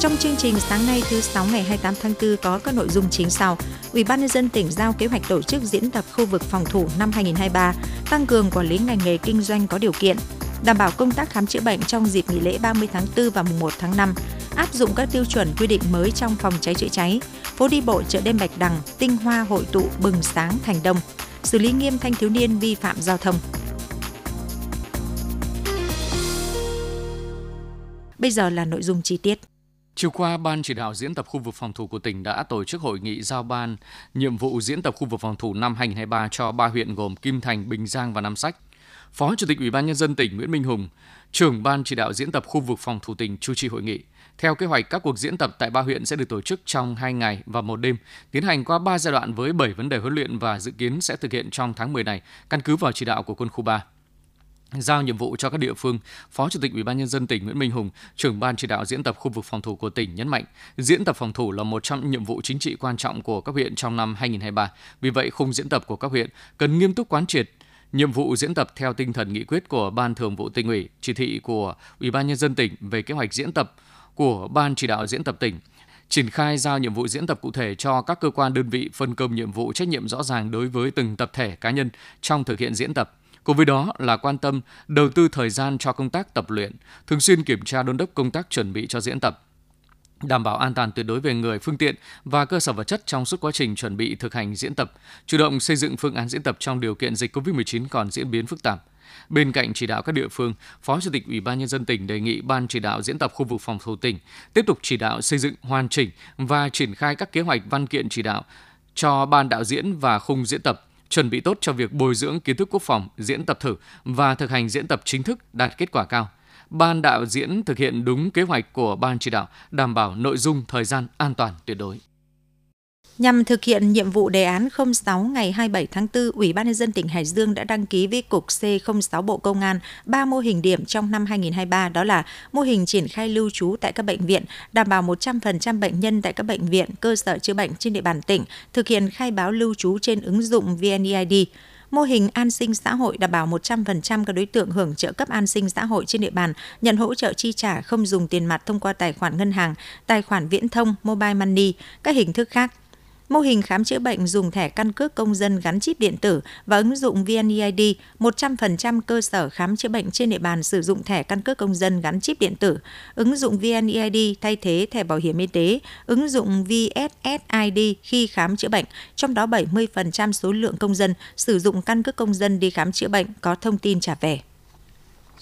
Trong chương trình sáng nay thứ 6 ngày 28 tháng 4 có các nội dung chính sau. Ủy ban nhân dân tỉnh giao kế hoạch tổ chức diễn tập khu vực phòng thủ năm 2023, tăng cường quản lý ngành nghề kinh doanh có điều kiện, đảm bảo công tác khám chữa bệnh trong dịp nghỉ lễ 30 tháng 4 và mùng 1 tháng 5, áp dụng các tiêu chuẩn quy định mới trong phòng cháy chữa cháy, phố đi bộ chợ đêm Bạch Đằng, tinh hoa hội tụ bừng sáng thành đông, xử lý nghiêm thanh thiếu niên vi phạm giao thông. Bây giờ là nội dung chi tiết. Chiều qua, Ban chỉ đạo diễn tập khu vực phòng thủ của tỉnh đã tổ chức hội nghị giao ban nhiệm vụ diễn tập khu vực phòng thủ năm 2023 cho ba huyện gồm Kim Thành, Bình Giang và Nam Sách. Phó Chủ tịch Ủy ban nhân dân tỉnh Nguyễn Minh Hùng, trưởng ban chỉ đạo diễn tập khu vực phòng thủ tỉnh chủ trì hội nghị. Theo kế hoạch, các cuộc diễn tập tại ba huyện sẽ được tổ chức trong 2 ngày và một đêm, tiến hành qua 3 giai đoạn với 7 vấn đề huấn luyện và dự kiến sẽ thực hiện trong tháng 10 này, căn cứ vào chỉ đạo của quân khu 3 giao nhiệm vụ cho các địa phương, Phó Chủ tịch Ủy ban nhân dân tỉnh Nguyễn Minh Hùng, trưởng ban chỉ đạo diễn tập khu vực phòng thủ của tỉnh nhấn mạnh, diễn tập phòng thủ là một trong những nhiệm vụ chính trị quan trọng của các huyện trong năm 2023. Vì vậy, khung diễn tập của các huyện cần nghiêm túc quán triệt nhiệm vụ diễn tập theo tinh thần nghị quyết của Ban Thường vụ tỉnh ủy, chỉ thị của Ủy ban nhân dân tỉnh về kế hoạch diễn tập của Ban chỉ đạo diễn tập tỉnh triển khai giao nhiệm vụ diễn tập cụ thể cho các cơ quan đơn vị phân công nhiệm vụ trách nhiệm rõ ràng đối với từng tập thể cá nhân trong thực hiện diễn tập Cùng với đó là quan tâm đầu tư thời gian cho công tác tập luyện, thường xuyên kiểm tra đôn đốc công tác chuẩn bị cho diễn tập, đảm bảo an toàn tuyệt đối về người, phương tiện và cơ sở vật chất trong suốt quá trình chuẩn bị thực hành diễn tập, chủ động xây dựng phương án diễn tập trong điều kiện dịch COVID-19 còn diễn biến phức tạp. Bên cạnh chỉ đạo các địa phương, Phó Chủ tịch Ủy ban nhân dân tỉnh đề nghị Ban chỉ đạo diễn tập khu vực phòng thủ tỉnh tiếp tục chỉ đạo xây dựng hoàn chỉnh và triển khai các kế hoạch văn kiện chỉ đạo cho ban đạo diễn và khung diễn tập chuẩn bị tốt cho việc bồi dưỡng kiến thức quốc phòng, diễn tập thử và thực hành diễn tập chính thức đạt kết quả cao. Ban đạo diễn thực hiện đúng kế hoạch của ban chỉ đạo, đảm bảo nội dung, thời gian an toàn tuyệt đối. Nhằm thực hiện nhiệm vụ đề án 06 ngày 27 tháng 4, Ủy ban nhân dân tỉnh Hải Dương đã đăng ký với Cục C06 Bộ Công an 3 mô hình điểm trong năm 2023 đó là mô hình triển khai lưu trú tại các bệnh viện, đảm bảo 100% bệnh nhân tại các bệnh viện, cơ sở chữa bệnh trên địa bàn tỉnh thực hiện khai báo lưu trú trên ứng dụng VNEID mô hình an sinh xã hội đảm bảo 100% các đối tượng hưởng trợ cấp an sinh xã hội trên địa bàn nhận hỗ trợ chi trả không dùng tiền mặt thông qua tài khoản ngân hàng, tài khoản viễn thông, mobile money, các hình thức khác. Mô hình khám chữa bệnh dùng thẻ căn cước công dân gắn chip điện tử và ứng dụng VNeID, 100% cơ sở khám chữa bệnh trên địa bàn sử dụng thẻ căn cước công dân gắn chip điện tử. Ứng dụng VNeID thay thế thẻ bảo hiểm y tế, ứng dụng VSSID khi khám chữa bệnh, trong đó 70% số lượng công dân sử dụng căn cước công dân đi khám chữa bệnh có thông tin trả về.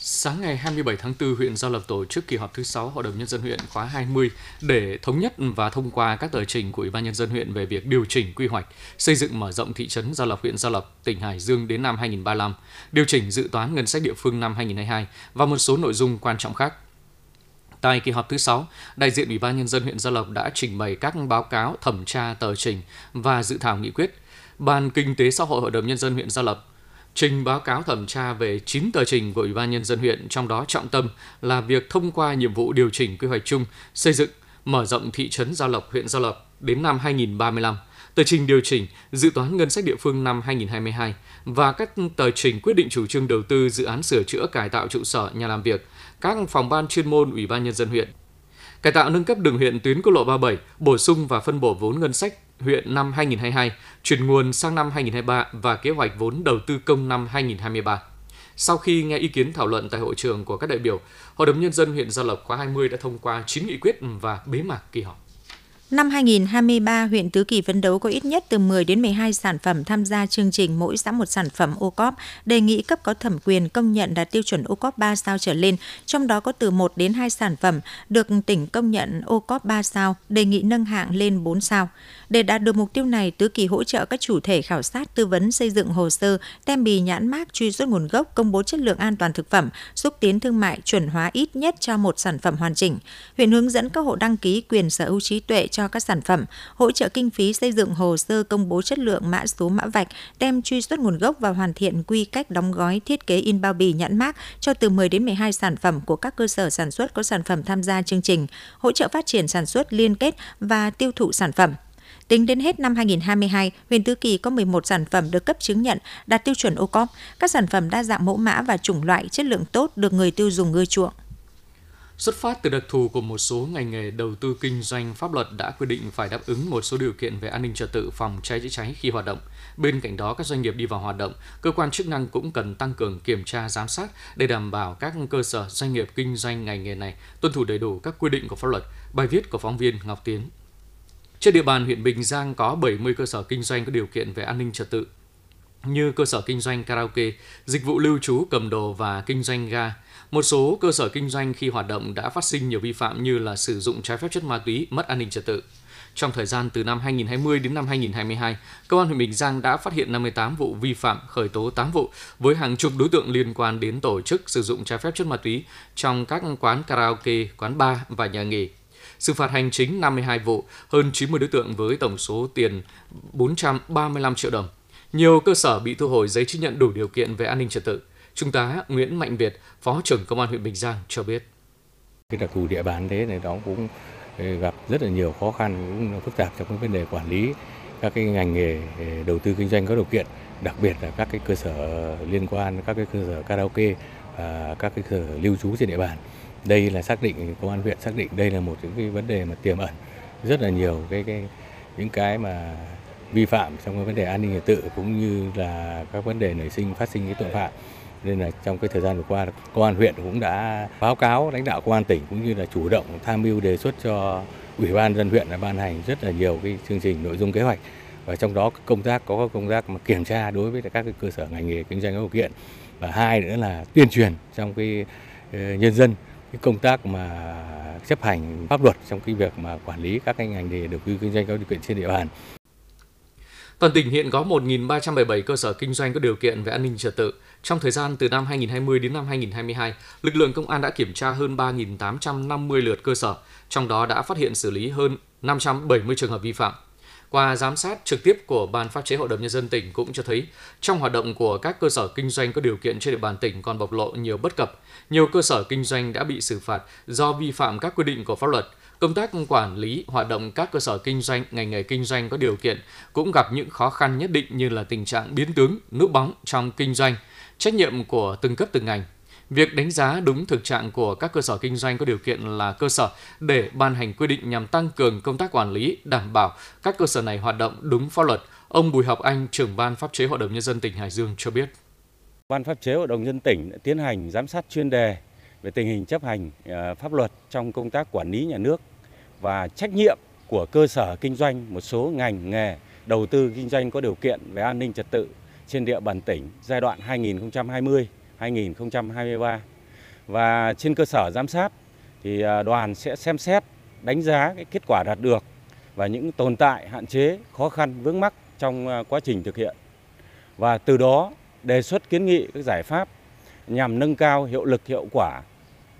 Sáng ngày 27 tháng 4, huyện Gia Lập tổ chức kỳ họp thứ 6 Hội đồng Nhân dân huyện khóa 20 để thống nhất và thông qua các tờ trình của Ủy ban Nhân dân huyện về việc điều chỉnh quy hoạch, xây dựng mở rộng thị trấn Gia Lập huyện Gia Lập tỉnh Hải Dương đến năm 2035, điều chỉnh dự toán ngân sách địa phương năm 2022 và một số nội dung quan trọng khác. Tại kỳ họp thứ 6, đại diện Ủy ban Nhân dân huyện Gia Lộc đã trình bày các báo cáo thẩm tra tờ trình và dự thảo nghị quyết. Ban Kinh tế Xã hội Hội đồng Nhân dân huyện Gia Lộc trình báo cáo thẩm tra về 9 tờ trình của Ủy ban Nhân dân huyện, trong đó trọng tâm là việc thông qua nhiệm vụ điều chỉnh quy hoạch chung, xây dựng, mở rộng thị trấn Gia Lộc, huyện Gia Lộc đến năm 2035, tờ trình điều chỉnh dự toán ngân sách địa phương năm 2022 và các tờ trình quyết định chủ trương đầu tư dự án sửa chữa cải tạo trụ sở nhà làm việc, các phòng ban chuyên môn Ủy ban Nhân dân huyện, cải tạo nâng cấp đường huyện tuyến quốc lộ 37, bổ sung và phân bổ vốn ngân sách huyện năm 2022, chuyển nguồn sang năm 2023 và kế hoạch vốn đầu tư công năm 2023. Sau khi nghe ý kiến thảo luận tại hội trường của các đại biểu, Hội đồng Nhân dân huyện Gia Lộc khóa 20 đã thông qua 9 nghị quyết và bế mạc kỳ họp. Năm 2023, huyện Tứ Kỳ phấn đấu có ít nhất từ 10 đến 12 sản phẩm tham gia chương trình mỗi xã một sản phẩm ô cóp, đề nghị cấp có thẩm quyền công nhận đạt tiêu chuẩn ô cóp 3 sao trở lên, trong đó có từ 1 đến 2 sản phẩm được tỉnh công nhận ô cóp 3 sao, đề nghị nâng hạng lên 4 sao. Để đạt được mục tiêu này, Tứ Kỳ hỗ trợ các chủ thể khảo sát tư vấn xây dựng hồ sơ, tem bì nhãn mác truy xuất nguồn gốc, công bố chất lượng an toàn thực phẩm, xúc tiến thương mại chuẩn hóa ít nhất cho một sản phẩm hoàn chỉnh. Huyện hướng dẫn các hộ đăng ký quyền sở hữu trí tuệ cho các sản phẩm, hỗ trợ kinh phí xây dựng hồ sơ công bố chất lượng mã số mã vạch, tem truy xuất nguồn gốc và hoàn thiện quy cách đóng gói, thiết kế in bao bì nhãn mác cho từ 10 đến 12 sản phẩm của các cơ sở sản xuất có sản phẩm tham gia chương trình, hỗ trợ phát triển sản xuất liên kết và tiêu thụ sản phẩm. Tính đến hết năm 2022, huyện Tứ Kỳ có 11 sản phẩm được cấp chứng nhận đạt tiêu chuẩn ô cóp. Các sản phẩm đa dạng mẫu mã và chủng loại chất lượng tốt được người tiêu dùng ưa chuộng. Xuất phát từ đặc thù của một số ngành nghề đầu tư kinh doanh, pháp luật đã quy định phải đáp ứng một số điều kiện về an ninh trật tự phòng cháy chữa cháy khi hoạt động. Bên cạnh đó, các doanh nghiệp đi vào hoạt động, cơ quan chức năng cũng cần tăng cường kiểm tra giám sát để đảm bảo các cơ sở doanh nghiệp kinh doanh ngành nghề này tuân thủ đầy đủ các quy định của pháp luật. Bài viết của phóng viên Ngọc Tiến. Trên địa bàn huyện Bình Giang có 70 cơ sở kinh doanh có điều kiện về an ninh trật tự như cơ sở kinh doanh karaoke, dịch vụ lưu trú cầm đồ và kinh doanh ga. Một số cơ sở kinh doanh khi hoạt động đã phát sinh nhiều vi phạm như là sử dụng trái phép chất ma túy, mất an ninh trật tự. Trong thời gian từ năm 2020 đến năm 2022, Công an huyện Bình Giang đã phát hiện 58 vụ vi phạm, khởi tố 8 vụ với hàng chục đối tượng liên quan đến tổ chức sử dụng trái phép chất ma túy trong các quán karaoke, quán bar và nhà nghỉ. Xử phạt hành chính 52 vụ, hơn 90 đối tượng với tổng số tiền 435 triệu đồng. Nhiều cơ sở bị thu hồi giấy chứng nhận đủ điều kiện về an ninh trật tự. Trung tá Nguyễn Mạnh Việt, Phó trưởng Công an huyện Bình Giang cho biết. Cái đặc thù địa bàn thế này đó cũng ừ, gặp rất là nhiều khó khăn cũng phức tạp trong cái vấn đề quản lý các cái ngành nghề ừ, đầu tư kinh doanh có điều kiện, đặc biệt là các cái cơ sở liên quan các cái cơ sở karaoke và các cái cơ sở lưu trú trên địa bàn. Đây là xác định, công an huyện xác định đây là một những cái vấn đề mà tiềm ẩn rất là nhiều cái cái, những cái mà vi phạm trong cái vấn đề an ninh trật tự cũng như là các vấn đề nảy sinh phát sinh cái tội phạm. Nên là trong cái thời gian vừa qua, công an huyện cũng đã báo cáo lãnh đạo công an tỉnh cũng như là chủ động tham mưu đề xuất cho ủy ban dân huyện là ban hành rất là nhiều cái chương trình, nội dung kế hoạch. Và trong đó công tác, có công tác mà kiểm tra đối với các cái cơ sở ngành nghề kinh doanh có điều kiện. Và hai nữa là tuyên truyền trong cái ờ, nhân dân cái công tác mà chấp hành pháp luật trong cái việc mà quản lý các cái ngành nghề đầu tư kinh doanh có điều kiện trên địa bàn Toàn tỉnh hiện có 1.377 cơ sở kinh doanh có điều kiện về an ninh trật tự. Trong thời gian từ năm 2020 đến năm 2022, lực lượng công an đã kiểm tra hơn 3.850 lượt cơ sở, trong đó đã phát hiện xử lý hơn 570 trường hợp vi phạm. Qua giám sát trực tiếp của Ban Pháp chế Hội đồng Nhân dân tỉnh cũng cho thấy, trong hoạt động của các cơ sở kinh doanh có điều kiện trên địa bàn tỉnh còn bộc lộ nhiều bất cập. Nhiều cơ sở kinh doanh đã bị xử phạt do vi phạm các quy định của pháp luật, Công tác quản lý hoạt động các cơ sở kinh doanh, ngành nghề kinh doanh có điều kiện cũng gặp những khó khăn nhất định như là tình trạng biến tướng, núp bóng trong kinh doanh, trách nhiệm của từng cấp từng ngành. Việc đánh giá đúng thực trạng của các cơ sở kinh doanh có điều kiện là cơ sở để ban hành quy định nhằm tăng cường công tác quản lý, đảm bảo các cơ sở này hoạt động đúng pháp luật. Ông Bùi Học Anh, trưởng ban pháp chế Hội đồng Nhân dân tỉnh Hải Dương cho biết. Ban pháp chế Hội đồng Nhân tỉnh đã tiến hành giám sát chuyên đề về tình hình chấp hành à, pháp luật trong công tác quản lý nhà nước và trách nhiệm của cơ sở kinh doanh một số ngành nghề đầu tư kinh doanh có điều kiện về an ninh trật tự trên địa bàn tỉnh giai đoạn 2020. 2023. Và trên cơ sở giám sát thì à, đoàn sẽ xem xét đánh giá cái kết quả đạt được và những tồn tại, hạn chế, khó khăn vướng mắc trong à, quá trình thực hiện. Và từ đó đề xuất kiến nghị các giải pháp nhằm nâng cao hiệu lực hiệu quả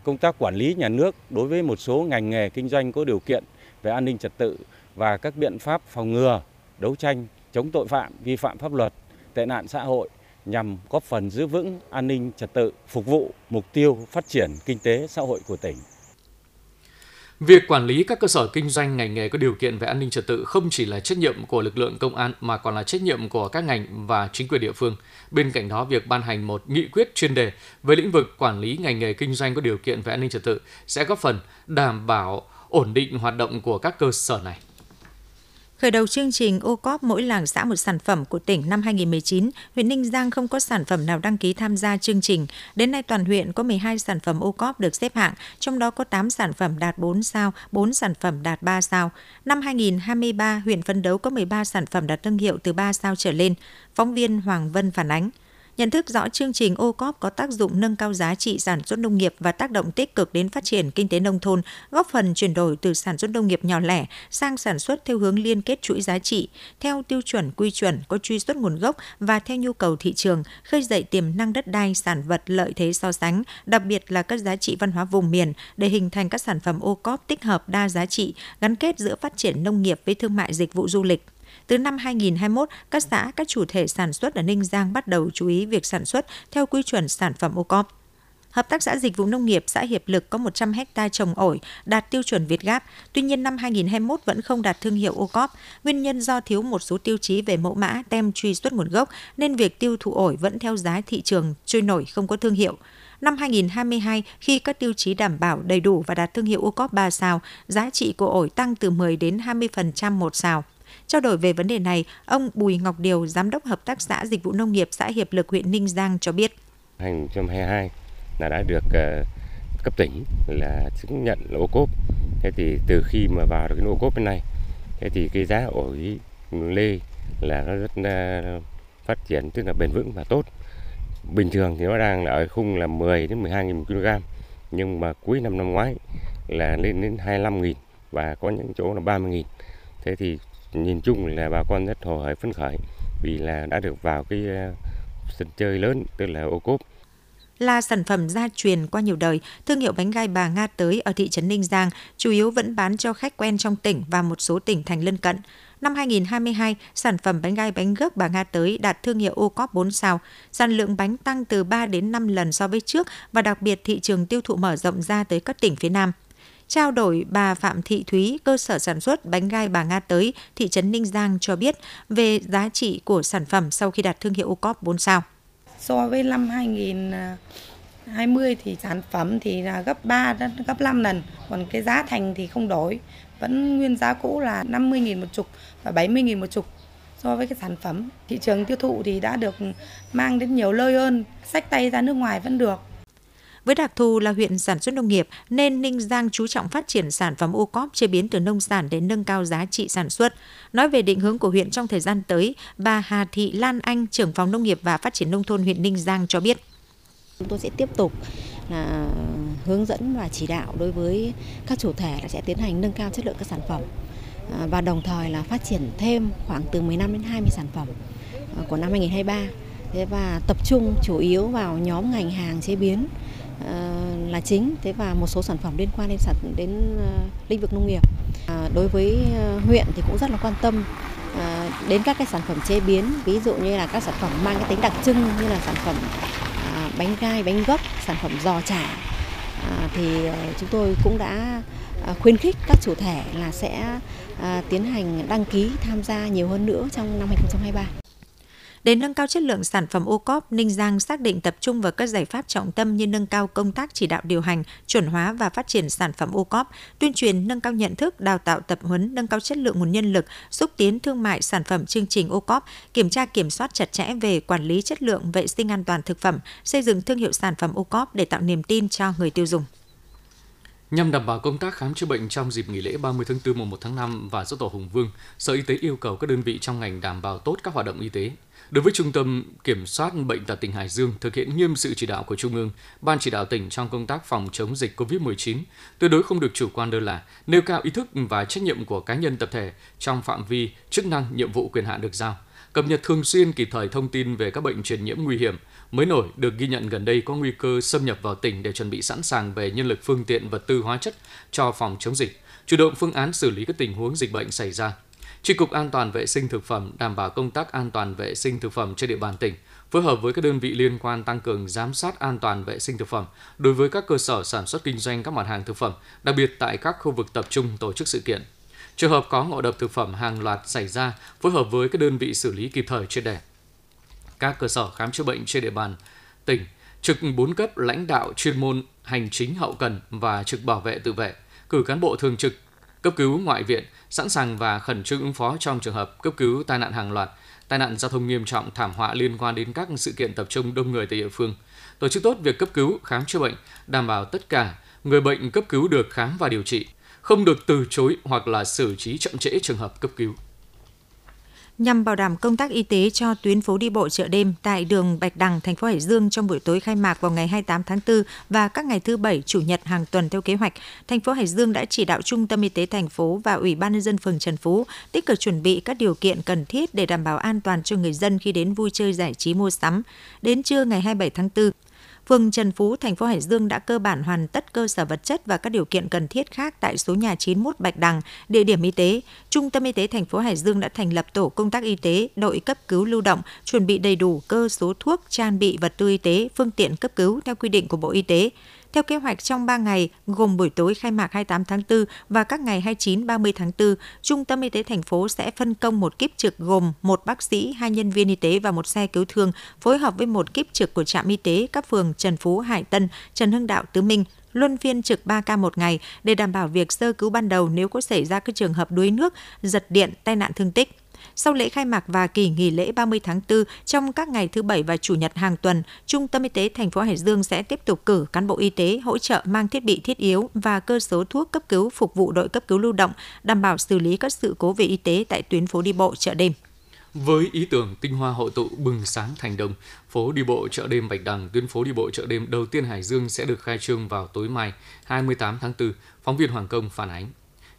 công tác quản lý nhà nước đối với một số ngành nghề kinh doanh có điều kiện về an ninh trật tự và các biện pháp phòng ngừa, đấu tranh chống tội phạm, vi phạm pháp luật, tệ nạn xã hội nhằm góp phần giữ vững an ninh trật tự, phục vụ mục tiêu phát triển kinh tế xã hội của tỉnh. Việc quản lý các cơ sở kinh doanh ngành nghề có điều kiện về an ninh trật tự không chỉ là trách nhiệm của lực lượng công an mà còn là trách nhiệm của các ngành và chính quyền địa phương. Bên cạnh đó, việc ban hành một nghị quyết chuyên đề về lĩnh vực quản lý ngành nghề kinh doanh có điều kiện về an ninh trật tự sẽ góp phần đảm bảo ổn định hoạt động của các cơ sở này. Khởi đầu chương trình ô cóp mỗi làng xã một sản phẩm của tỉnh năm 2019, huyện Ninh Giang không có sản phẩm nào đăng ký tham gia chương trình. Đến nay toàn huyện có 12 sản phẩm ô cóp được xếp hạng, trong đó có 8 sản phẩm đạt 4 sao, 4 sản phẩm đạt 3 sao. Năm 2023, huyện phấn đấu có 13 sản phẩm đạt thương hiệu từ 3 sao trở lên. Phóng viên Hoàng Vân phản ánh nhận thức rõ chương trình ô cóp có tác dụng nâng cao giá trị sản xuất nông nghiệp và tác động tích cực đến phát triển kinh tế nông thôn, góp phần chuyển đổi từ sản xuất nông nghiệp nhỏ lẻ sang sản xuất theo hướng liên kết chuỗi giá trị, theo tiêu chuẩn quy chuẩn có truy xuất nguồn gốc và theo nhu cầu thị trường, khơi dậy tiềm năng đất đai, sản vật lợi thế so sánh, đặc biệt là các giá trị văn hóa vùng miền để hình thành các sản phẩm ô cóp tích hợp đa giá trị, gắn kết giữa phát triển nông nghiệp với thương mại dịch vụ du lịch. Từ năm 2021, các xã, các chủ thể sản xuất ở Ninh Giang bắt đầu chú ý việc sản xuất theo quy chuẩn sản phẩm ô cóp. Hợp tác xã Dịch vụ Nông nghiệp xã Hiệp Lực có 100 hecta trồng ổi đạt tiêu chuẩn Việt Gáp, tuy nhiên năm 2021 vẫn không đạt thương hiệu ô. Nguyên nhân do thiếu một số tiêu chí về mẫu mã, tem truy xuất nguồn gốc nên việc tiêu thụ ổi vẫn theo giá thị trường trôi nổi không có thương hiệu. Năm 2022, khi các tiêu chí đảm bảo đầy đủ và đạt thương hiệu ô 3 sao, giá trị của ổi tăng từ 10 đến 20% một sao. Trao đổi về vấn đề này, ông Bùi Ngọc Điều, Giám đốc Hợp tác xã Dịch vụ Nông nghiệp xã Hiệp Lực huyện Ninh Giang cho biết. 2022 là đã được ờ, cấp tỉnh là chứng nhận là ô cốp. Thế thì từ khi mà vào được cái ô cốp bên này, thế thì cái giá ổi lê là nó rất ờ, phát triển tức là bền vững và tốt. Bình thường thì nó đang là ở khung là 10 đến 12 000 kg nhưng mà cuối năm năm ngoái là lên đến 25 000 và có những chỗ là 30 000 Thế thì nhìn chung là bà con rất hồ hởi phấn khởi vì là đã được vào cái ờ, sân chơi lớn tức là ô cốp là sản phẩm gia truyền qua nhiều đời, thương hiệu bánh gai bà Nga tới ở thị trấn Ninh Giang chủ yếu vẫn bán cho khách quen trong tỉnh và một số tỉnh thành lân cận. Năm 2022, sản phẩm bánh gai bánh gấc bà Nga tới đạt thương hiệu ô cóp 4 sao. Sản lượng bánh tăng từ 3 đến 5 lần so với trước và đặc biệt thị trường tiêu thụ mở rộng ra tới các tỉnh phía Nam. Trao đổi bà Phạm Thị Thúy, cơ sở sản xuất bánh gai bà Nga tới, thị trấn Ninh Giang cho biết về giá trị của sản phẩm sau khi đạt thương hiệu ô cóp 4 sao. So với năm 2000 20 thì sản phẩm thì là gấp 3 đến gấp 5 lần, còn cái giá thành thì không đổi, vẫn nguyên giá cũ là 50.000 một chục và 70.000 một chục so với cái sản phẩm. Thị trường tiêu thụ thì đã được mang đến nhiều nơi hơn, sách tay ra nước ngoài vẫn được. Với đặc thù là huyện sản xuất nông nghiệp nên Ninh Giang chú trọng phát triển sản phẩm ô cóp chế biến từ nông sản để nâng cao giá trị sản xuất. Nói về định hướng của huyện trong thời gian tới, bà Hà Thị Lan Anh, trưởng phòng nông nghiệp và phát triển nông thôn huyện Ninh Giang cho biết. Chúng tôi sẽ tiếp tục là hướng dẫn và chỉ đạo đối với các chủ thể là sẽ tiến hành nâng cao chất lượng các sản phẩm à, và đồng thời là phát triển thêm khoảng từ 15 đến 20 sản phẩm à, của năm 2023 thế và tập trung chủ yếu vào nhóm ngành hàng chế biến Ờ, là chính. Thế và một số sản phẩm liên quan đến sản đến ờ, lĩnh vực nông nghiệp. À, đối với huyện thì cũng rất là quan tâm đến các cái sản phẩm chế biến. Ví dụ như là các sản phẩm mang cái tính đặc trưng như là sản phẩm bánh gai bánh gốc sản phẩm giò chả. Thì chúng tôi cũng đã khuyến khích các chủ thể là sẽ tiến hành đăng ký tham gia nhiều hơn nữa trong năm 2023 để nâng cao chất lượng sản phẩm ô cóp, Ninh Giang xác định tập trung vào các giải pháp trọng tâm như nâng cao công tác chỉ đạo điều hành, chuẩn hóa và phát triển sản phẩm ô cóp, tuyên truyền nâng cao nhận thức, đào tạo tập huấn, nâng cao chất lượng nguồn nhân lực, xúc tiến thương mại sản phẩm chương trình ô cóp, kiểm tra kiểm soát chặt chẽ về quản lý chất lượng vệ sinh an toàn thực phẩm, xây dựng thương hiệu sản phẩm ô cóp để tạo niềm tin cho người tiêu dùng. Nhằm đảm bảo công tác khám chữa bệnh trong dịp nghỉ lễ 30 tháng 4 mùng 1 tháng 5 và dỗ tổ Hùng Vương, Sở Y tế yêu cầu các đơn vị trong ngành đảm bảo tốt các hoạt động y tế, Đối với Trung tâm Kiểm soát Bệnh tật tỉnh Hải Dương thực hiện nghiêm sự chỉ đạo của Trung ương, Ban chỉ đạo tỉnh trong công tác phòng chống dịch COVID-19, tuyệt đối không được chủ quan lơ là, nêu cao ý thức và trách nhiệm của cá nhân tập thể trong phạm vi chức năng nhiệm vụ quyền hạn được giao cập nhật thường xuyên kịp thời thông tin về các bệnh truyền nhiễm nguy hiểm mới nổi được ghi nhận gần đây có nguy cơ xâm nhập vào tỉnh để chuẩn bị sẵn sàng về nhân lực phương tiện vật tư hóa chất cho phòng chống dịch, chủ động phương án xử lý các tình huống dịch bệnh xảy ra. Tri cục An toàn vệ sinh thực phẩm đảm bảo công tác an toàn vệ sinh thực phẩm trên địa bàn tỉnh, phối hợp với các đơn vị liên quan tăng cường giám sát an toàn vệ sinh thực phẩm đối với các cơ sở sản xuất kinh doanh các mặt hàng thực phẩm, đặc biệt tại các khu vực tập trung tổ chức sự kiện. Trường hợp có ngộ độc thực phẩm hàng loạt xảy ra, phối hợp với các đơn vị xử lý kịp thời triệt đề. Các cơ sở khám chữa bệnh trên địa bàn tỉnh trực 4 cấp lãnh đạo chuyên môn hành chính hậu cần và trực bảo vệ tự vệ, cử cán bộ thường trực cấp cứu ngoại viện, sẵn sàng và khẩn trương ứng phó trong trường hợp cấp cứu tai nạn hàng loạt, tai nạn giao thông nghiêm trọng, thảm họa liên quan đến các sự kiện tập trung đông người tại địa phương. Tổ chức tốt việc cấp cứu, khám chữa bệnh, đảm bảo tất cả người bệnh cấp cứu được khám và điều trị, không được từ chối hoặc là xử trí chậm trễ trường hợp cấp cứu nhằm bảo đảm công tác y tế cho tuyến phố đi bộ chợ đêm tại đường Bạch Đằng, thành phố Hải Dương trong buổi tối khai mạc vào ngày 28 tháng 4 và các ngày thứ Bảy, Chủ nhật hàng tuần theo kế hoạch, thành phố Hải Dương đã chỉ đạo Trung tâm Y tế thành phố và Ủy ban nhân dân phường Trần Phú tích cực chuẩn bị các điều kiện cần thiết để đảm bảo an toàn cho người dân khi đến vui chơi giải trí mua sắm. Đến trưa ngày 27 tháng 4, phường Trần Phú, thành phố Hải Dương đã cơ bản hoàn tất cơ sở vật chất và các điều kiện cần thiết khác tại số nhà 91 Bạch Đằng, địa điểm y tế. Trung tâm y tế thành phố Hải Dương đã thành lập tổ công tác y tế, đội cấp cứu lưu động, chuẩn bị đầy đủ cơ số thuốc, trang bị vật tư y tế, phương tiện cấp cứu theo quy định của Bộ Y tế. Theo kế hoạch trong 3 ngày, gồm buổi tối khai mạc 28 tháng 4 và các ngày 29, 30 tháng 4, Trung tâm Y tế thành phố sẽ phân công một kíp trực gồm một bác sĩ, hai nhân viên y tế và một xe cứu thương, phối hợp với một kíp trực của trạm y tế các phường Trần Phú, Hải Tân, Trần Hưng Đạo, Tứ Minh, luân phiên trực 3 ca một ngày để đảm bảo việc sơ cứu ban đầu nếu có xảy ra các trường hợp đuối nước, giật điện, tai nạn thương tích. Sau lễ khai mạc và kỳ nghỉ lễ 30 tháng 4, trong các ngày thứ Bảy và Chủ nhật hàng tuần, Trung tâm Y tế thành phố Hải Dương sẽ tiếp tục cử cán bộ y tế hỗ trợ mang thiết bị thiết yếu và cơ số thuốc cấp cứu phục vụ đội cấp cứu lưu động, đảm bảo xử lý các sự cố về y tế tại tuyến phố đi bộ chợ đêm. Với ý tưởng tinh hoa hội tụ bừng sáng thành đồng, phố đi bộ chợ đêm Bạch Đằng, tuyến phố đi bộ chợ đêm đầu tiên Hải Dương sẽ được khai trương vào tối mai 28 tháng 4, phóng viên Hoàng Công phản ánh.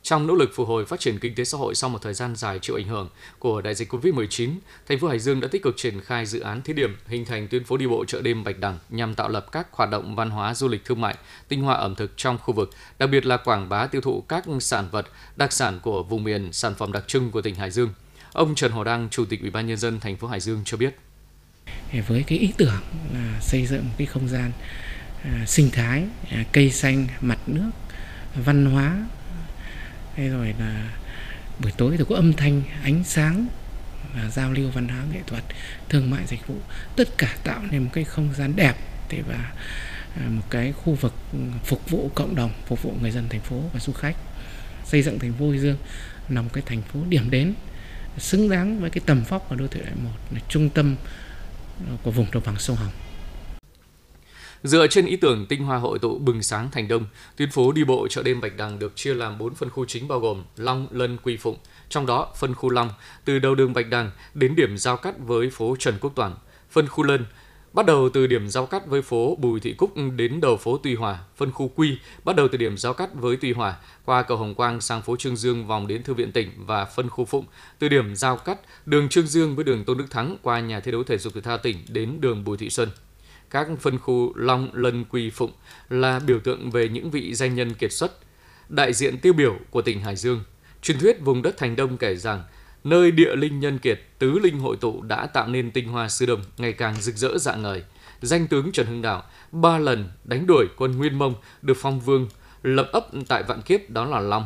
Trong nỗ lực phục hồi phát triển kinh tế xã hội sau một thời gian dài chịu ảnh hưởng của đại dịch Covid-19, thành phố Hải Dương đã tích cực triển khai dự án thí điểm hình thành tuyến phố đi bộ chợ đêm Bạch Đằng nhằm tạo lập các hoạt động văn hóa du lịch thương mại, tinh hoa ẩm thực trong khu vực, đặc biệt là quảng bá tiêu thụ các sản vật đặc sản của vùng miền, sản phẩm đặc trưng của tỉnh Hải Dương. Ông Trần Hồ Đăng, Chủ tịch Ủy ban nhân dân thành phố Hải Dương cho biết. Với cái ý tưởng là xây dựng cái không gian à, sinh thái, à, cây xanh, mặt nước, văn hóa hay rồi là buổi tối thì có âm thanh, ánh sáng và giao lưu văn hóa nghệ thuật, thương mại dịch vụ, tất cả tạo nên một cái không gian đẹp để và à, một cái khu vực ừ, phục vụ cộng đồng, phục vụ người dân thành phố và du khách. Xây dựng thành phố Hải Dương là một cái thành phố điểm đến, xứng đáng với cái tầm vóc của đô thị loại một, là trung tâm ờ, của vùng đồng bằng sông Hồng. Dựa trên ý tưởng tinh hoa hội tụ bừng sáng thành đông, tuyến phố đi bộ chợ đêm Bạch Đằng được chia làm 4 phân khu chính bao gồm Long, Lân, Quy Phụng. Trong đó, phân khu Long từ đầu đường Bạch Đằng đến điểm giao cắt với phố Trần Quốc Toản. Phân khu Lân bắt đầu từ điểm giao cắt với phố Bùi Thị Cúc đến đầu phố Tuy Hòa. Phân khu Quy bắt đầu từ điểm giao cắt với Tuy Hòa qua cầu Hồng Quang sang phố Trương Dương vòng đến Thư viện tỉnh và phân khu Phụng từ điểm giao cắt đường Trương Dương với đường Tôn Đức Thắng qua nhà thi đấu thể dục thể thao tỉnh đến đường Bùi Thị Xuân các phân khu Long, Lân, Quỳ, Phụng là biểu tượng về những vị danh nhân kiệt xuất, đại diện tiêu biểu của tỉnh Hải Dương. Truyền thuyết vùng đất Thành Đông kể rằng, nơi địa linh nhân kiệt, tứ linh hội tụ đã tạo nên tinh hoa sư đồng ngày càng rực rỡ dạng ngời. Danh tướng Trần Hưng Đạo ba lần đánh đuổi quân Nguyên Mông được phong vương lập ấp tại Vạn Kiếp đó là Long.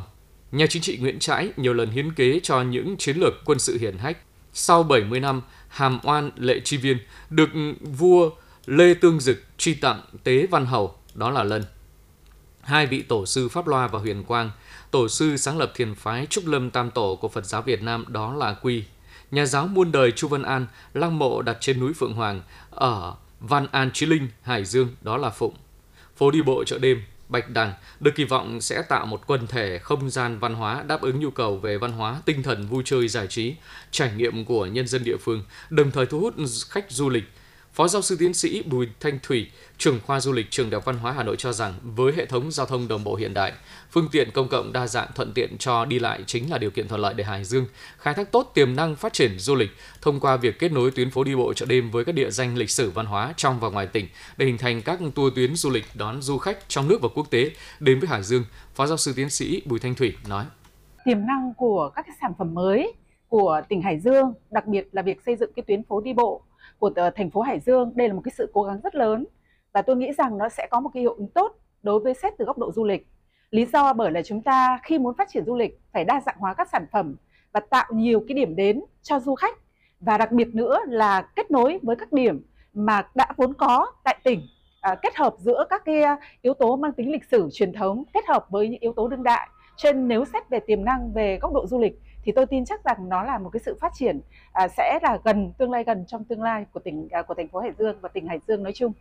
Nhà chính trị Nguyễn Trãi nhiều lần hiến kế cho những chiến lược quân sự hiển hách. Sau 70 năm, hàm oan lệ chi viên được vua Lê Tương Dực truy tặng Tế Văn Hầu, đó là Lân. Hai vị tổ sư Pháp Loa và Huyền Quang, tổ sư sáng lập thiền phái Trúc Lâm Tam Tổ của Phật giáo Việt Nam đó là Quy. Nhà giáo muôn đời Chu Văn An, lăng mộ đặt trên núi Phượng Hoàng ở Văn An Chí Linh, Hải Dương đó là Phụng. Phố đi bộ chợ đêm Bạch Đằng được kỳ vọng sẽ tạo một quần thể không gian văn hóa đáp ứng nhu cầu về văn hóa, tinh thần vui chơi giải trí, trải nghiệm của nhân dân địa phương, đồng thời thu hút khách du lịch, Phó giáo sư tiến sĩ Bùi Thanh Thủy, trưởng khoa du lịch trường Đại học Văn hóa Hà Nội cho rằng với hệ thống giao thông đồng bộ hiện đại, phương tiện công cộng đa dạng thuận tiện cho đi lại chính là điều kiện thuận lợi để Hải Dương khai thác tốt tiềm năng phát triển du lịch thông qua việc kết nối tuyến phố đi bộ chợ đêm với các địa danh lịch sử văn hóa trong và ngoài tỉnh để hình thành các tour tuyến du lịch đón du khách trong nước và quốc tế đến với Hải Dương. Phó giáo sư tiến sĩ Bùi Thanh Thủy nói: Tiềm năng của các sản phẩm mới của tỉnh Hải Dương, đặc biệt là việc xây dựng cái tuyến phố đi bộ của ờ, thành phố Hải Dương đây là một cái sự cố gắng rất lớn và tôi nghĩ rằng nó sẽ có một cái hiệu ứng tốt đối với xét từ góc độ du lịch. Lý do bởi là chúng ta khi muốn phát triển du lịch phải đa dạng hóa các sản phẩm và tạo nhiều cái điểm đến cho du khách và đặc biệt nữa là kết nối với các điểm mà đã vốn có tại tỉnh à, kết hợp giữa các cái à, yếu tố mang tính lịch sử truyền thống kết hợp với những yếu tố đương đại. trên nên nếu xét về tiềm năng về góc độ du lịch thì tôi tin chắc rằng nó là một cái sự phát triển à, sẽ là gần tương lai gần trong tương lai của tỉnh à, của thành phố Hải Dương và tỉnh Hải Dương nói chung.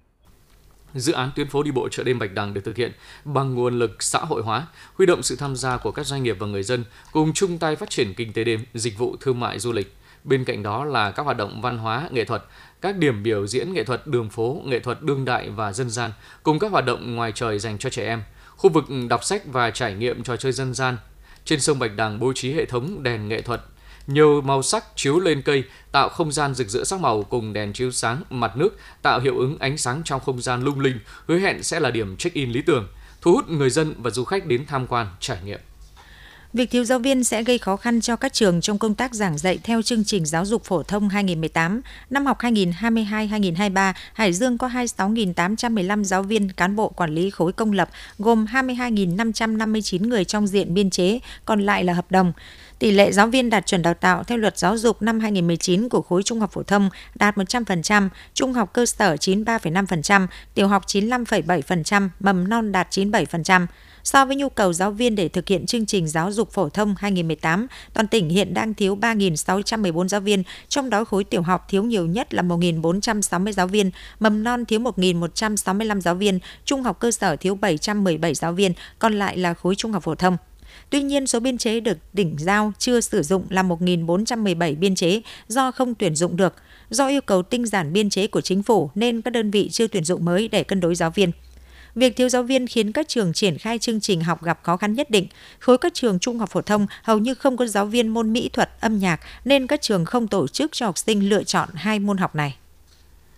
Dự án tuyến phố đi bộ chợ đêm Bạch Đằng được thực hiện bằng nguồn lực xã hội hóa, huy động sự tham gia của các doanh nghiệp và người dân cùng chung tay phát triển kinh tế đêm, dịch vụ thương mại du lịch. Bên cạnh đó là các hoạt động văn hóa, nghệ thuật, các điểm biểu diễn nghệ thuật đường phố, nghệ thuật đương đại và dân gian, cùng các hoạt động ngoài trời dành cho trẻ em, khu vực đọc sách và trải nghiệm trò chơi dân gian, trên sông Bạch Đằng bố trí hệ thống đèn nghệ thuật, nhiều màu sắc chiếu lên cây tạo không gian rực rỡ sắc màu cùng đèn chiếu sáng mặt nước tạo hiệu ứng ánh sáng trong không gian lung linh, hứa hẹn sẽ là điểm check-in lý tưởng, thu hút người dân và du khách đến tham quan trải nghiệm. Việc thiếu giáo viên sẽ gây khó khăn cho các trường trong công tác giảng dạy theo chương trình giáo dục phổ thông 2018. Năm học 2022-2023, Hải Dương có 26.815 giáo viên cán bộ quản lý khối công lập, gồm 22.559 người trong diện biên chế, còn lại là hợp đồng. Tỷ lệ giáo viên đạt chuẩn đào tạo theo luật giáo dục năm 2019 của khối trung học phổ thông đạt 100%, trung học cơ sở 93,5%, tiểu học 95,7%, mầm non đạt 97%. So với nhu cầu giáo viên để thực hiện chương trình giáo dục phổ thông 2018, toàn tỉnh hiện đang thiếu 3.614 giáo viên, trong đó khối tiểu học thiếu nhiều nhất là 1.460 giáo viên, mầm non thiếu 1.165 giáo viên, trung học cơ sở thiếu 717 giáo viên, còn lại là khối trung học phổ thông. Tuy nhiên, số biên chế được tỉnh giao chưa sử dụng là 1.417 biên chế do không tuyển dụng được. Do yêu cầu tinh giản biên chế của chính phủ nên các đơn vị chưa tuyển dụng mới để cân đối giáo viên. Việc thiếu giáo viên khiến các trường triển khai chương trình học gặp khó khăn nhất định. Khối các trường trung học phổ thông hầu như không có giáo viên môn mỹ thuật, âm nhạc nên các trường không tổ chức cho học sinh lựa chọn hai môn học này.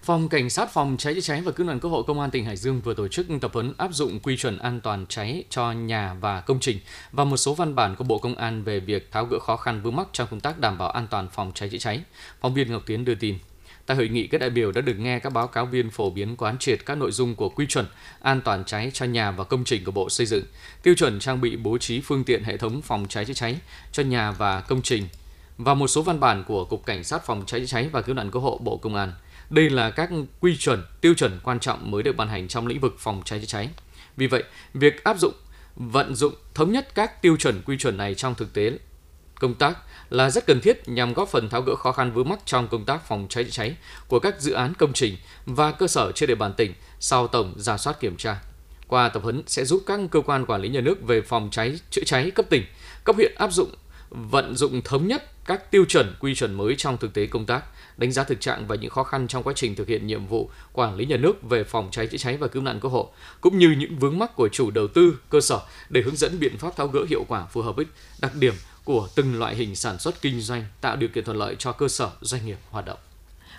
Phòng Cảnh sát phòng cháy chữa cháy và cứu nạn cứu hộ Công an tỉnh Hải Dương vừa tổ chức tập huấn áp dụng quy chuẩn an toàn cháy cho nhà và công trình và một số văn bản của Bộ Công an về việc tháo gỡ khó khăn vướng mắc trong công tác đảm bảo an toàn phòng cháy chữa cháy. Phóng viên Ngọc Tiến đưa tin. Tại hội nghị, các đại biểu đã được nghe các báo cáo viên phổ biến quán triệt các nội dung của quy chuẩn an toàn cháy cho nhà và công trình của Bộ Xây dựng, tiêu chuẩn trang bị bố trí phương tiện hệ thống phòng cháy chữa cháy cho nhà và công trình và một số văn bản của Cục Cảnh sát phòng cháy chữa cháy và cứu nạn cứu hộ Bộ Công an. Đây là các quy chuẩn, tiêu chuẩn quan trọng mới được ban hành trong lĩnh vực phòng cháy chữa cháy. Vì vậy, việc áp dụng, vận dụng thống nhất các tiêu chuẩn quy chuẩn này trong thực tế công tác là rất cần thiết nhằm góp phần tháo gỡ khó khăn vướng mắc trong công tác phòng cháy chữa cháy của các dự án công trình và cơ sở trên địa bàn tỉnh sau tổng giả soát kiểm tra. Qua tập huấn sẽ giúp các cơ quan quản lý nhà nước về phòng cháy chữa cháy cấp tỉnh, cấp huyện áp dụng vận dụng thống nhất các tiêu chuẩn quy chuẩn mới trong thực tế công tác, đánh giá thực trạng và những khó khăn trong quá trình thực hiện nhiệm vụ quản lý nhà nước về phòng cháy chữa cháy và cứu nạn cứu hộ, cũng như những vướng mắc của chủ đầu tư, cơ sở để hướng dẫn biện pháp tháo gỡ hiệu quả phù hợp với đặc điểm của từng loại hình sản xuất kinh doanh, tạo điều kiện thuận lợi cho cơ sở doanh nghiệp hoạt động.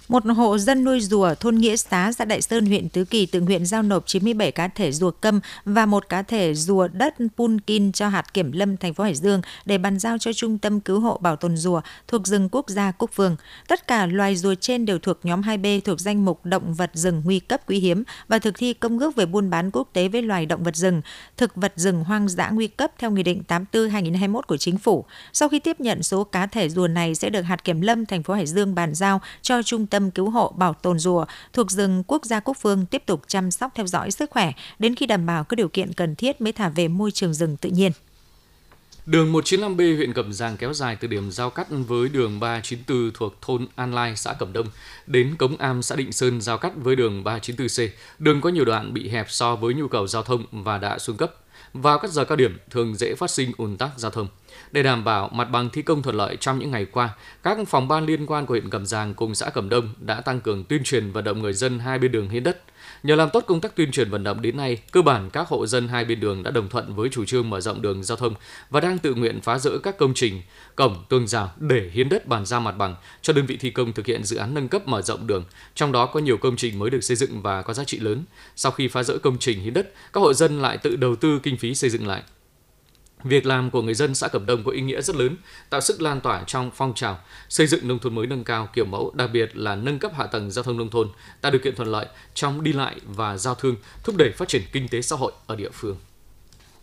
Một hộ dân nuôi rùa thôn Nghĩa Xá, xã Đại Sơn, huyện Tứ Kỳ tự nguyện giao nộp 97 cá thể rùa câm và một cá thể rùa đất Punkin cho hạt kiểm lâm thành phố Hải Dương để bàn giao cho Trung tâm Cứu hộ Bảo tồn rùa thuộc rừng quốc gia Cúc vương Tất cả loài rùa trên đều thuộc nhóm 2B thuộc danh mục động vật rừng nguy cấp quý hiếm và thực thi công ước về buôn bán quốc tế với loài động vật rừng, thực vật rừng hoang dã nguy cấp theo Nghị định 84-2021 của Chính phủ. Sau khi tiếp nhận số cá thể rùa này sẽ được hạt kiểm lâm thành phố Hải Dương bàn giao cho Trung tâm tâm cứu hộ bảo tồn rùa thuộc rừng quốc gia Quốc Phương tiếp tục chăm sóc theo dõi sức khỏe đến khi đảm bảo các điều kiện cần thiết mới thả về môi trường rừng tự nhiên. Đường 195B huyện Cẩm giang kéo dài từ điểm giao cắt với đường 394 thuộc thôn An Lai, xã Cẩm Đông đến Cống Am, xã Định Sơn giao cắt với đường 394C. Đường có nhiều đoạn bị hẹp so với nhu cầu giao thông và đã xuống cấp. Vào các giờ cao điểm thường dễ phát sinh ùn tắc giao thông. Để đảm bảo mặt bằng thi công thuận lợi trong những ngày qua, các phòng ban liên quan của huyện Cẩm Giàng cùng xã Cẩm Đông đã tăng cường tuyên truyền vận động người dân hai bên đường hiến đất. Nhờ làm tốt công tác tuyên truyền vận động đến nay, cơ bản các hộ dân hai bên đường đã đồng thuận với chủ trương mở rộng đường giao thông và đang tự nguyện phá rỡ các công trình, cổng, tường rào để hiến đất bàn giao mặt bằng cho đơn vị thi công thực hiện dự án nâng cấp mở rộng đường. Trong đó có nhiều công trình mới được xây dựng và có giá trị lớn. Sau khi phá rỡ công trình hiến đất, các hộ dân lại tự đầu tư kinh phí xây dựng lại. Việc làm của người dân xã Cẩm Đông có ý nghĩa rất lớn, tạo sức lan tỏa trong phong trào xây dựng nông thôn mới nâng cao kiểu mẫu, đặc biệt là nâng cấp hạ tầng giao thông nông thôn, tạo điều kiện thuận lợi trong đi lại và giao thương, thúc đẩy phát triển kinh tế xã hội ở địa phương.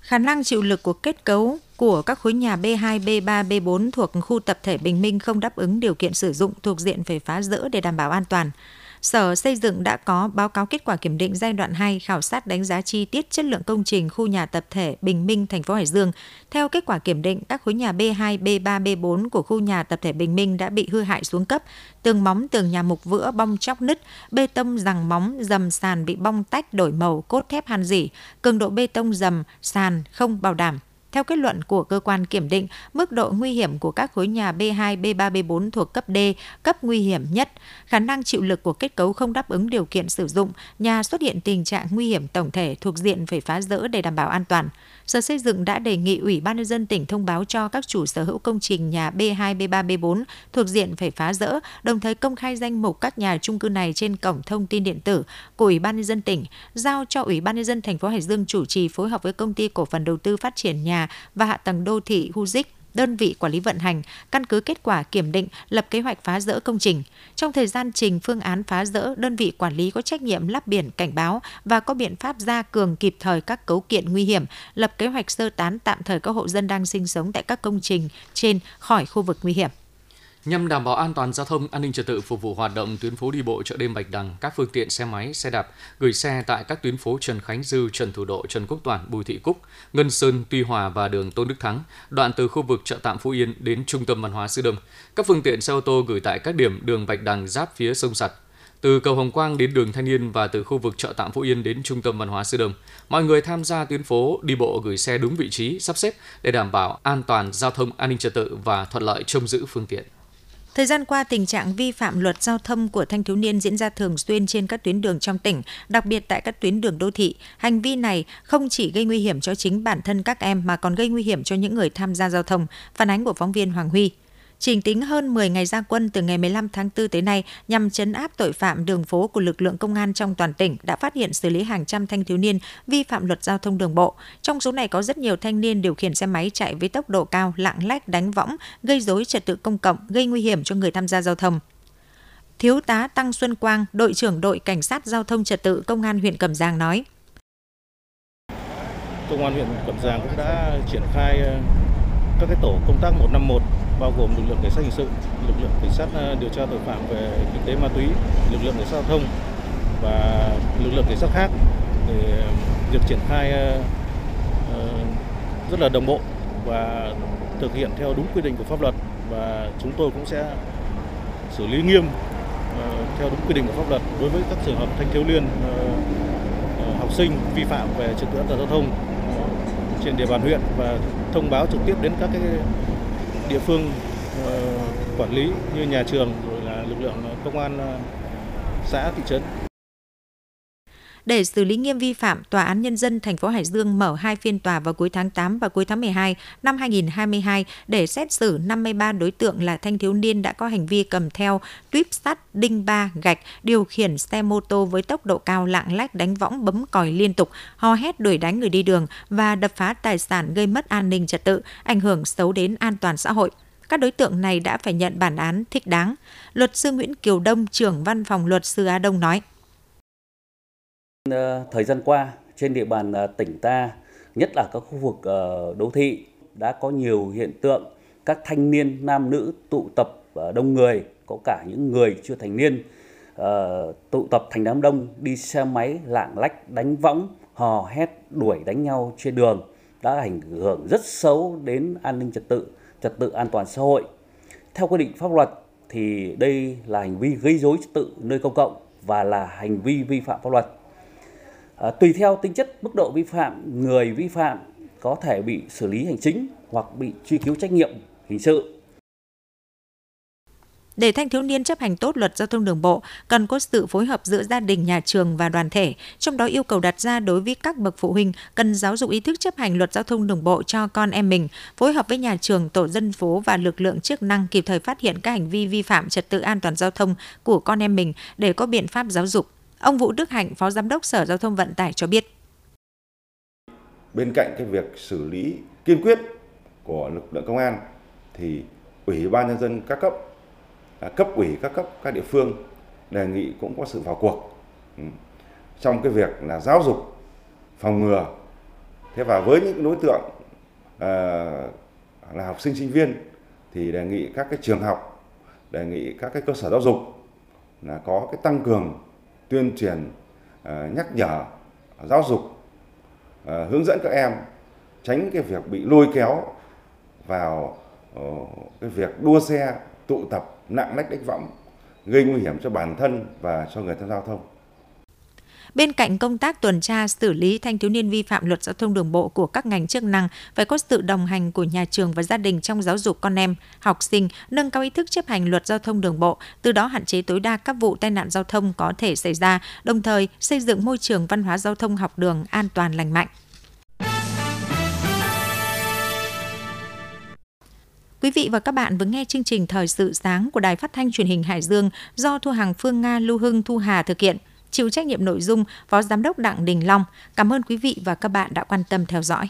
Khả năng chịu lực của kết cấu của các khối nhà B2, B3, B4 thuộc khu tập thể Bình Minh không đáp ứng điều kiện sử dụng thuộc diện phải phá rỡ để đảm bảo an toàn. Sở Xây dựng đã có báo cáo kết quả kiểm định giai đoạn 2 khảo sát đánh giá chi tiết chất lượng công trình khu nhà tập thể Bình Minh, thành phố Hải Dương. Theo kết quả kiểm định, các khối nhà B2, B3, B4 của khu nhà tập thể Bình Minh đã bị hư hại xuống cấp, tường móng tường nhà mục vữa bong chóc nứt, bê tông rằng móng dầm sàn bị bong tách đổi màu, cốt thép han rỉ, cường độ bê tông dầm sàn không bảo đảm. Theo kết luận của cơ quan kiểm định, mức độ nguy hiểm của các khối nhà B2, B3, B4 thuộc cấp D, cấp nguy hiểm nhất, khả năng chịu lực của kết cấu không đáp ứng điều kiện sử dụng, nhà xuất hiện tình trạng nguy hiểm tổng thể thuộc diện phải phá rỡ để đảm bảo an toàn. Sở Xây dựng đã đề nghị Ủy ban nhân dân tỉnh thông báo cho các chủ sở hữu công trình nhà B2, B3, B4 thuộc diện phải phá rỡ, đồng thời công khai danh mục các nhà chung cư này trên cổng thông tin điện tử của Ủy ban nhân dân tỉnh, giao cho Ủy ban nhân dân thành phố Hải Dương chủ trì phối hợp với công ty cổ phần đầu tư phát triển nhà nhà và hạ tầng đô thị Huzik đơn vị quản lý vận hành, căn cứ kết quả kiểm định, lập kế hoạch phá rỡ công trình. Trong thời gian trình phương án phá rỡ, đơn vị quản lý có trách nhiệm lắp biển cảnh báo và có biện pháp gia cường kịp thời các cấu kiện nguy hiểm, lập kế hoạch sơ tán tạm thời các hộ dân đang sinh sống tại các công trình trên khỏi khu vực nguy hiểm. Nhằm đảm bảo an toàn giao thông, an ninh trật tự phục vụ hoạt động tuyến phố đi bộ chợ đêm Bạch Đằng, các phương tiện xe máy, xe đạp gửi xe tại các tuyến phố Trần Khánh Dư, Trần Thủ Độ, Trần Quốc Toản, Bùi Thị Cúc, Ngân Sơn, Tuy Hòa và đường Tôn Đức Thắng, đoạn từ khu vực chợ tạm Phú Yên đến trung tâm văn hóa Sư Đông. Các phương tiện xe ô tô gửi tại các điểm đường Bạch Đằng giáp phía sông sạt từ cầu Hồng Quang đến đường Thanh Niên và từ khu vực chợ tạm Phú Yên đến trung tâm văn hóa Sư Đông. Mọi người tham gia tuyến phố đi bộ gửi xe đúng vị trí, sắp xếp để đảm bảo an toàn giao thông, an ninh trật tự và thuận lợi trông giữ phương tiện. Thời gian qua, tình trạng vi phạm luật giao thông của thanh thiếu niên diễn ra thường xuyên trên các tuyến đường trong tỉnh, đặc biệt tại các tuyến đường đô thị. Hành vi này không chỉ gây nguy hiểm cho chính bản thân các em mà còn gây nguy hiểm cho những người tham gia giao thông. Phản ánh của phóng viên Hoàng Huy. Trình tính hơn 10 ngày ra quân từ ngày 15 tháng 4 tới nay nhằm chấn áp tội phạm đường phố của lực lượng công an trong toàn tỉnh đã phát hiện xử lý hàng trăm thanh thiếu niên vi phạm luật giao thông đường bộ. Trong số này có rất nhiều thanh niên điều khiển xe máy chạy với tốc độ cao, lạng lách đánh võng, gây rối trật tự công cộng, gây nguy hiểm cho người tham gia giao thông. Thiếu tá Tăng Xuân Quang, đội trưởng đội cảnh sát giao thông trật tự công an huyện Cẩm Giang nói: Công an huyện Cẩm Giang cũng đã triển khai các cái tổ công tác 151 bao gồm lực lượng cảnh sát hình sự, lực lượng cảnh sát ờ, điều tra tội phạm về kinh tế ma túy, lực lượng cảnh sát giao thông và lực lượng cảnh sát khác để ờ, việc triển khai ờ, rất là đồng bộ và thực hiện theo đúng quy định của pháp luật. Và chúng tôi cũng sẽ xử lý nghiêm theo đúng quy định của pháp luật đối với các trường hợp thanh thiếu niên học sinh vi phạm về trật tự an toàn giao thông trên địa bàn huyện và thông báo trực tiếp đến các cái địa phương ờ, quản lý như nhà trường rồi là lực lượng công an ờ, xã thị trấn. Để xử lý nghiêm vi phạm, Tòa án Nhân dân thành phố Hải Dương mở hai phiên tòa vào cuối tháng 8 và cuối tháng 12 năm 2022 để xét xử 53 đối tượng là thanh thiếu niên đã có hành vi cầm theo tuyếp sắt, đinh ba, gạch, điều khiển xe mô tô với tốc độ cao lạng lách đánh võng bấm còi liên tục, hò hét đuổi đánh người đi đường và đập phá tài sản gây mất an ninh trật tự, ảnh hưởng xấu đến an toàn xã hội các đối tượng này đã phải nhận bản án thích đáng. Luật sư Nguyễn Kiều Đông, trưởng văn phòng luật sư Á Đông nói. Ờ, thời gian qua, trên địa bàn ờ, tỉnh ta, nhất là các khu vực ờ, đô thị, đã có nhiều hiện tượng các thanh niên nam nữ tụ tập đông người, có cả những người chưa thành niên tụ tập thành đám đông đi xe máy lạng lách đánh võng hò hét đuổi đánh nhau trên đường đã ảnh hưởng rất xấu đến an ninh trật tự trật tự an toàn xã hội. Theo quy định pháp luật thì đây là hành vi gây dối trật tự nơi công cộng và là hành vi vi phạm pháp luật. À, tùy theo tính chất mức độ vi phạm, người vi phạm có thể bị xử lý hành chính hoặc bị truy cứu trách nhiệm hình sự để thanh thiếu niên chấp hành tốt luật giao thông đường bộ, cần có sự phối hợp giữa gia đình, nhà trường và đoàn thể. Trong đó yêu cầu đặt ra đối với các bậc phụ huynh cần giáo dục ý thức chấp hành luật giao thông đường bộ cho con em mình, phối hợp với nhà trường, tổ dân phố và lực lượng chức năng kịp thời phát hiện các hành vi vi phạm trật tự an toàn giao thông của con em mình để có biện pháp giáo dục. Ông Vũ Đức Hạnh, Phó Giám đốc Sở Giao thông Vận tải cho biết. Bên cạnh cái việc xử lý kiên quyết của lực lượng công an thì Ủy ban nhân dân các cấp à, cấp ủy các cấp các địa phương đề nghị cũng có sự vào cuộc. Ừ. Trong cái việc là giáo dục phòng ngừa. Thế và với những đối tượng à, là học sinh sinh viên thì đề nghị các cái trường học đề nghị các cái cơ sở giáo dục là có cái tăng cường tuyên truyền ờ, nhắc nhở ờ, giáo dục ờ, hướng dẫn các em tránh cái việc bị lôi kéo vào cái việc đua xe, tụ tập, nặng lách đánh võng, gây nguy hiểm cho bản thân và cho người tham gia giao thông. Bên cạnh công tác tuần tra xử lý thanh thiếu niên vi phạm luật giao thông đường bộ của các ngành chức năng, phải có sự đồng hành của nhà trường và gia đình trong giáo dục con em, học sinh, nâng cao ý thức chấp hành luật giao thông đường bộ, từ đó hạn chế tối đa các vụ tai nạn giao thông có thể xảy ra, đồng thời xây dựng môi trường văn hóa giao thông học đường an toàn lành mạnh. Quý vị và các bạn vừa nghe chương trình Thời sự sáng của Đài Phát thanh Truyền hình Hải Dương do Thu Hằng Phương Nga Lưu Hưng Thu Hà thực hiện. Chịu trách nhiệm nội dung Phó Giám đốc Đặng Đình Long. Cảm ơn quý vị và các bạn đã quan tâm theo dõi.